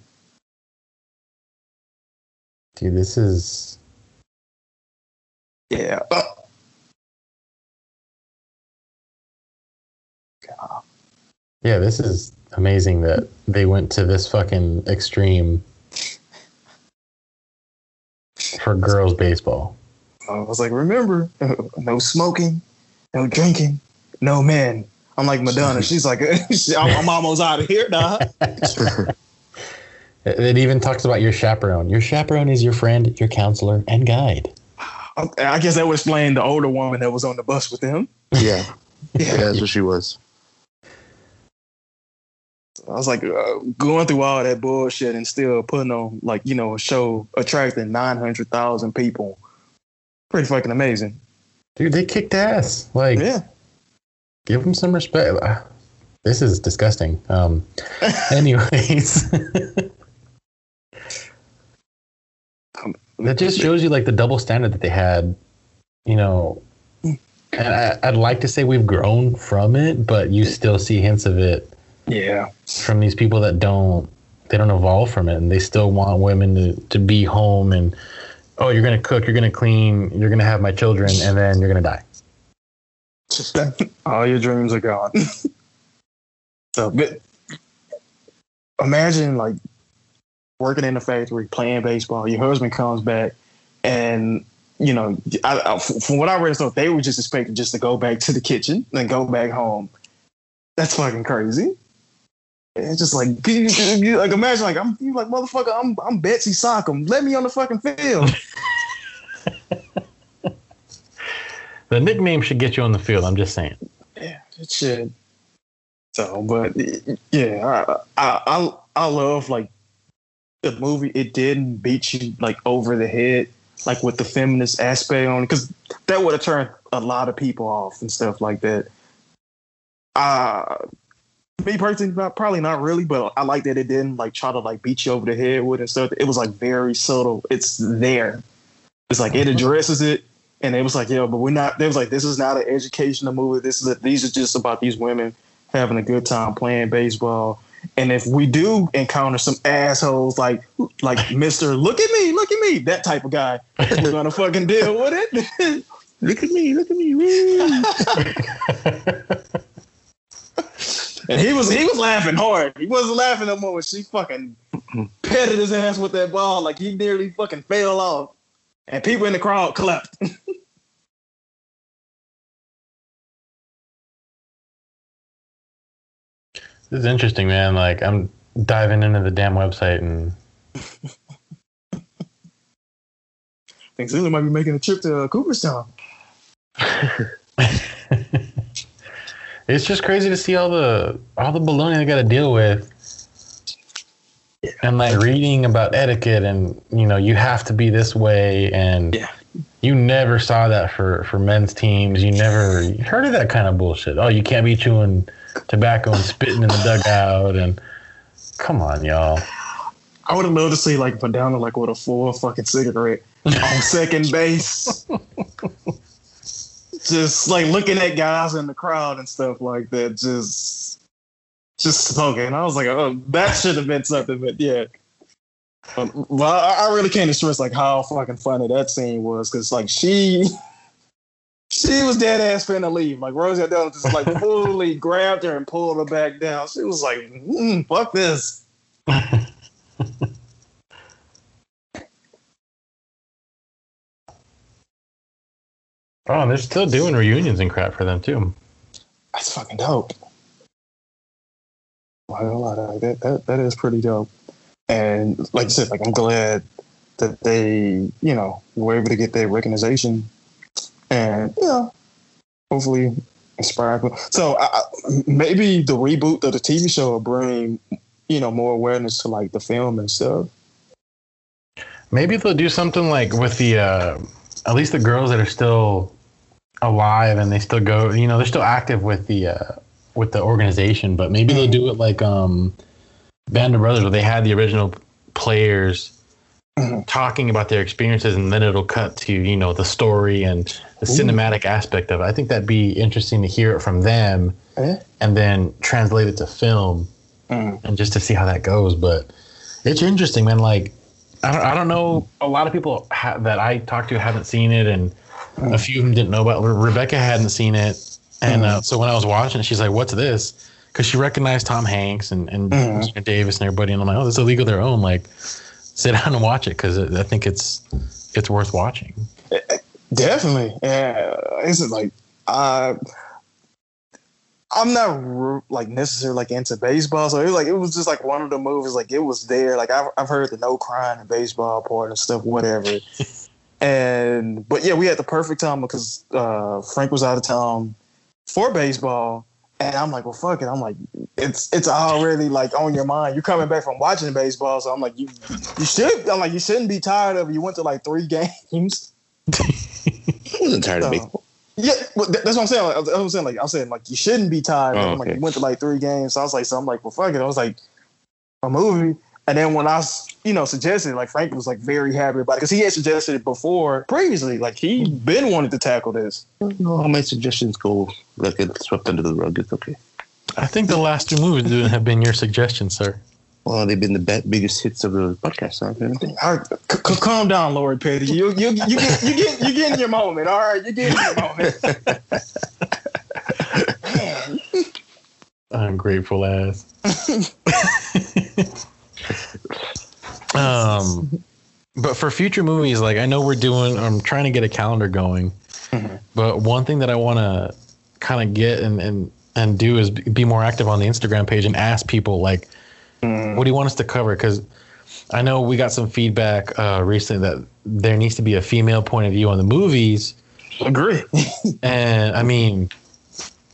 Dude, this is Yeah. Uh, Yeah, this is amazing that they went to this fucking extreme for girls baseball. I was like, remember, [laughs] no smoking, no drinking, no men. I'm like Madonna. [laughs] She's like, [laughs] I'm, I'm almost out of here now. It it even talks about your chaperone. Your chaperone is your friend, your counselor, and guide. I guess that would explain the older woman that was on the bus with him. Yeah. yeah, that's what she was. I was like uh, going through all that bullshit and still putting on like you know a show attracting nine hundred thousand people. Pretty fucking amazing. Dude, they kicked ass. Like, Yeah. give them some respect. [sighs] This is disgusting. Um, [laughs] anyways, that just shows you like the double standard that they had. You know, and I, I'd like to say we've grown from it, but you still see hints of it Yeah. from these people that don't they don't evolve from it and they still want women to, to be home and oh you're gonna cook you're gonna clean you're gonna have my children and then you're gonna die [laughs] all your dreams are gone. [laughs] so, but imagine like working in a factory, playing baseball. Your husband comes back, and you know, I, I, from what I read, so they were just expecting just to go back to the kitchen and go back home. That's fucking crazy. It's just like, [laughs] like imagine like I'm you like motherfucker. I'm I'm Betsy Sockum. Let me on the fucking field. [laughs] the nickname should get you on the field i'm just saying Yeah, it should. So, but yeah, I, I I I love like the movie. It didn't beat you like over the head, like with the feminist aspect on it, because that would have turned a lot of people off and stuff like that. Uh me personally, not, probably not really, but I like that it didn't like try to like beat you over the head with it and stuff. It was like very subtle. It's there. It's like it addresses it, and it was like, yeah, but we're not. They was like, this is not an educational movie. This is a, these are just about these women having a good time playing baseball. And if we do encounter some assholes like like Mister, look at me, look at me, that type of guy, we're gonna fucking deal with it. [laughs] look at me, look at me. [laughs] and he was he was laughing hard. He wasn't laughing no more when she fucking [laughs] petted his ass with that ball like he nearly fucking fell off. And people in the crowd clapped. [laughs] this is interesting man like i'm diving into the damn website and think Zulu might be making a trip to uh, Cooperstown. [laughs] it's just crazy to see all the all the baloney they got to deal with and like reading about etiquette and you know you have to be this way and Yeah. you never saw that for for men's teams you never heard of that kind of bullshit oh you can't be chewing tobacco and spitting in the dugout and come on y'all I would have loved to see like Madonna like with a full fucking cigarette on second base. [laughs] just like looking at guys in the crowd and stuff like that, just just smoking. I was like, oh, that should have been something, but yeah. Um, well, I I really can't stress like how fucking funny that scene was because like she, [laughs] she was dead ass finna leave. Like Rosie O'Donnell just like [laughs] fully grabbed her and pulled her back down. She was like, mm, "Fuck this." [laughs] Oh, they're still doing reunions and crap for them too. That's fucking dope. That, that that is pretty dope. And like you said, like I'm glad that they, you know, were able to get their recognition, and you know, hopefully inspire. people. So I, I- maybe the reboot of the TV show will bring, you know, more awareness to like the film and stuff. Maybe they'll do something like with the uh, at least the girls that are still alive and they still go. You know, they're still active with the uh, with the organization, but maybe they'll do it like um, Band of Brothers, where they had the original players Mhm. talking about their experiences, and then it'll cut to you know the story and the cinematic aspect of it. I think that'd be interesting to hear it from them, Eh? and then translate it to film Mm. and just to see how that goes. But it's interesting, man. Like, I don't, I don't know. A lot of people ha- that I talked to haven't seen it, and a few of them didn't know about. Re- Rebecca hadn't seen it, and uh, so when I was watching it, she's like, "What's this?" Because she recognized Tom Hanks and and Mhm. Davis and everybody, and I'm like, "Oh, this is a League of Their Own." Like, sit down and watch it because I think it's it's worth watching. Definitely. Yeah. It's like I I'm not like necessarily like into baseball, so it was like it was just like one of the movies. Like it was there. Like I've I've heard the no crying in baseball part and stuff, whatever. [laughs] and but yeah, we had the perfect time because uh, Frank was out of town for baseball, and I'm like, well, fuck it. I'm like, it's it's already like on your mind. You're coming back from watching baseball, so I'm like, you you should. I'm like, you shouldn't be tired of it. You went to like three [laughs] games. I wasn't tired of baseball. Yeah, well, that- that's what I'm saying. Like, that's what I'm saying. Like, I'm saying, like, you shouldn't be tired. Oh, I'm like, okay. you went to like three games. So I was like, so I'm like, well, fuck it. I was like, a movie. And then when I, s- you know, suggested, like, Frank was like very happy about it because he had suggested it before previously. Like, he been wanted to tackle this. No, all my suggestions go like it's swept under the rug. It's okay. I think the last two movies didn't have been your suggestions, sir. Well, they've been the be- biggest hits of the podcast. So haven't they? All right, c- c- calm down, Lori Petty. You, you, you get, you get, you get in your moment. All right, you get in your moment. [laughs] Man, Ungrateful ass. um, but for future movies, like I know we're doing, I'm trying to get a calendar going. But one thing that I want to kind of get and and and do is be more active on the Instagram page and ask people like, what do you want us to cover? Because I know we got some feedback uh, recently that there needs to be a female point of view on the movies, agree. [laughs] and I mean,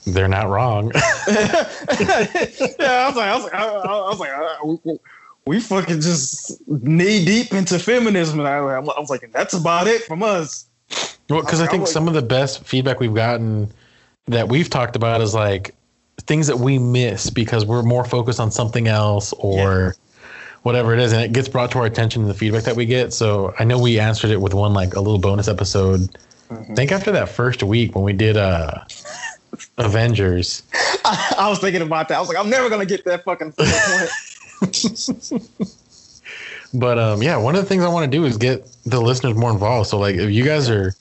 they're not wrong. [laughs] yeah, I was like, I was like, I, I was like, uh, we, fucking just knee deep into feminism, and I, I was like, that's about it from us. Well, because I think like- some of the best feedback we've gotten that we've talked about is like things that we miss because we're more focused on something else or whatever it is, and it gets brought to our attention in the feedback that we get. So I know we answered it with one like a little bonus episode. I think after that first week when we did uh [laughs] Avengers, I, I was thinking about that. I was like, I'm never gonna get that fucking point. [laughs] [laughs] But um, yeah, one of the things I want to do is get the listeners more involved. So like, if you guys are,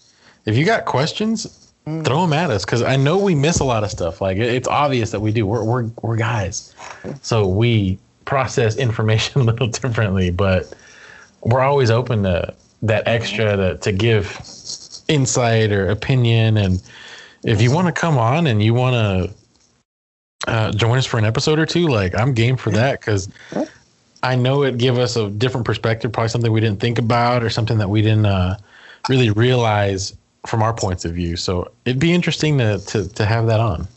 if you got questions, throw them at us because I know we miss a lot of stuff. Like it- it's obvious that we do. We're we're we're guys, so we process information [laughs] a little differently. But we're always open to that extra to to give insight or opinion. And if you want to come on and you want to uh, join us for an episode or two, like I'm game for that because I know it give us a different perspective, probably something we didn't think about or something that we didn't uh, really realize from our points of view. So it'd be interesting to to, to have that on.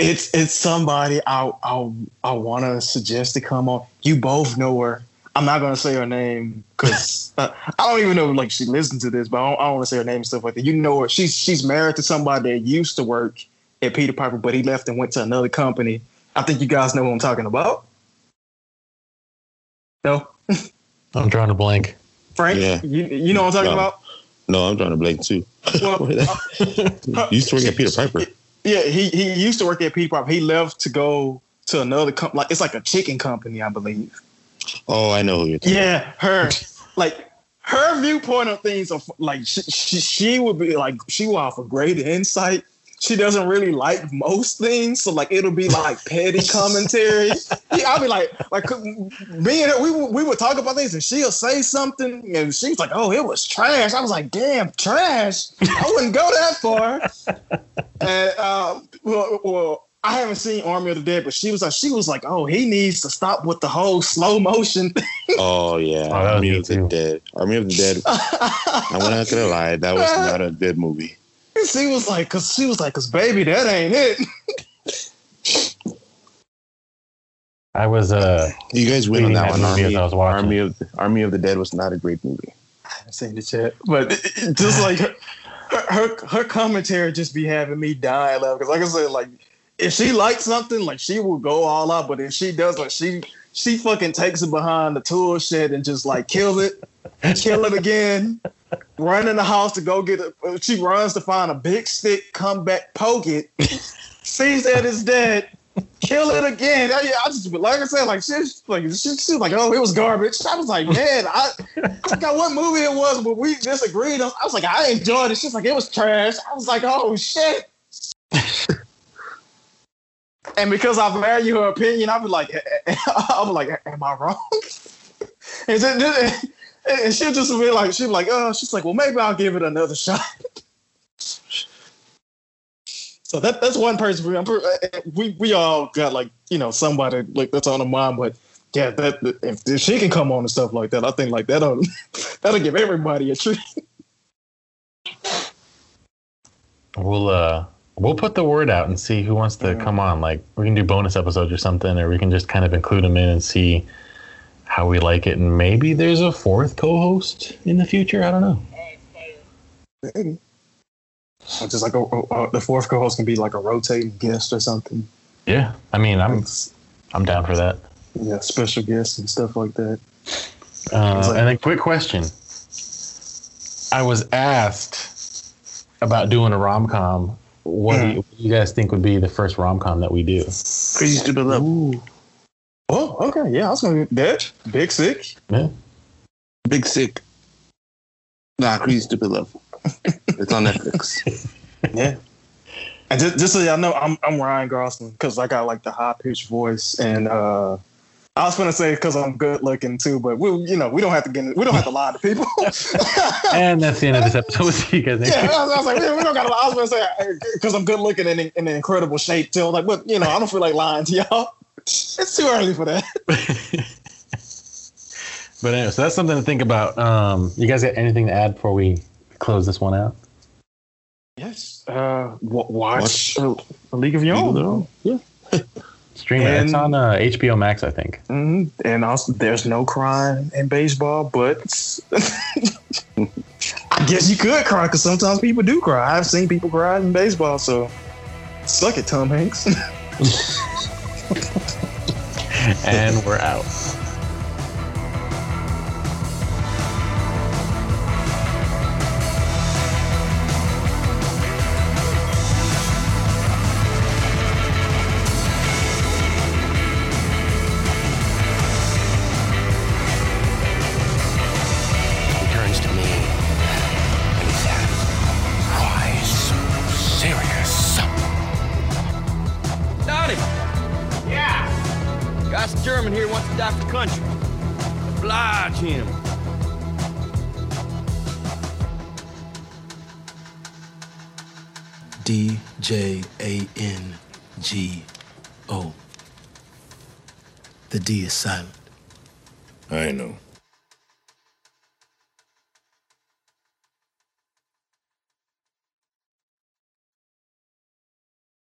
it's it's somebody I I I want to suggest to come on. You both know her. I'm not gonna say her name because [laughs] uh, I don't even know like she listens to this, but I don't, I don't want to say her name and stuff like that. You know her. She's she's married to somebody that used to work at Peter Piper, but he left and went to another company. I think you guys know what I'm talking about. No, [laughs] I'm drawing a blank. Frank, Yeah. you you know what I'm talking No. about? No, I'm trying to blank too. Well, [laughs] uh, you [laughs] used to work at Peter Piper. Yeah, he he used to work at Peter Piper. He left to go to another company. Like it's like a chicken company, I believe. Oh, I know who you're talking. Yeah, her like her viewpoint of things are like she, she, she would be like she will offer great insight. She doesn't really like most things, so like it'll be like petty commentary. [laughs] Yeah, I'll be like, like me and her, we would- we would talk about things, and she'll say something, and she's like, "Oh, it was trash." I was like, "Damn, trash!" I wouldn't go that far. [laughs] And uh, well, well, I haven't seen Army of the Dead, but she was like, she was like, "Oh, he needs to stop with the whole slow motion thing." Oh yeah, that was Army of the too. Dead. Army of the Dead. [laughs] I'm not gonna lie, that was not a good movie. She was like, cause she was like, cause baby, that ain't it. I was uh You guys win on that that one. Army, as I was watching. Army of Army of the Dead was not a great movie. I haven't seen the chat, but it- it- just like her, her, her commentary just be having me dying laughing. Cause like I said, like if she likes something, like she will go all out. But if she does, like she she fucking takes it behind the tool shed and just like kill it, kill it again. Run in the house to go get it. She runs to find a big stick, come back, poke it, sees that it's dead, kill it again. I, I just like I said, like she's like she, she was like, oh, it was garbage. I was like, man, I, I forgot what movie it was, but we disagreed. I was like, I enjoyed it. She's like, it was trash. I was like, oh shit. and because I value her opinion, I'll be like, [laughs] be like, am I wrong? [laughs] and, then, and she'll just be like, she'll be like, oh, she's like, well, maybe I'll give it another [laughs] shot. So that that's one person. We, uh, we we all got like you know somebody like that's on the mind, but yeah, that if, if she can come on and stuff like that, I think like that'll [laughs] that'll give everybody a treat. we'll uh we'll put the word out and see who wants to come on. Like we can do bonus episodes or something, or we can just kind of include them in and see how we like it. And maybe there's a fourth co-host in the future. I don't know. Or just like a, a, the fourth co-host can be like a rotating guest or something. Yeah, I mean, I'm I'm down for that. Yeah, special guests and stuff like that. Uh, and a quick question. I was asked about doing a rom com. What, do you, what do you guys think would be the first rom com that we do? Crazy Stupid Love. Ooh. Oh, okay. Yeah, I was gonna do that. Big sick. Yeah. Big Sick. Nah, Crazy Stupid Love. it's on Netflix. [laughs] Yeah. And just, just so y'all know, I'm I'm Ryan Gosling because I got like the high pitched voice, and uh, I was gonna say because I'm good looking too, but we you know we don't have to get in- we don't have to lie to people. [laughs] And that's the end of this episode. We'll see you guys next yeah. I was, I was like we, we don't got to. lie. I was gonna say because I'm good looking and in, in incredible shape too. Like, but you know I don't feel like lying to y'all. It's too early for that. [laughs] But anyway, so that's something to think about. Um, you guys got anything to add before we close this one out? Yes. Uh, wa- watch, Watch. uh, A League of Your League of Their Own. Yeah. [laughs] Stream it. It's on uh, HBO Max, I think. hmm And also, there's no crying in baseball, but [laughs] I guess you could cry because sometimes people do cry. I've seen people cry in baseball, so suck it, Tom Hanks. And we're out. D is silent. I know.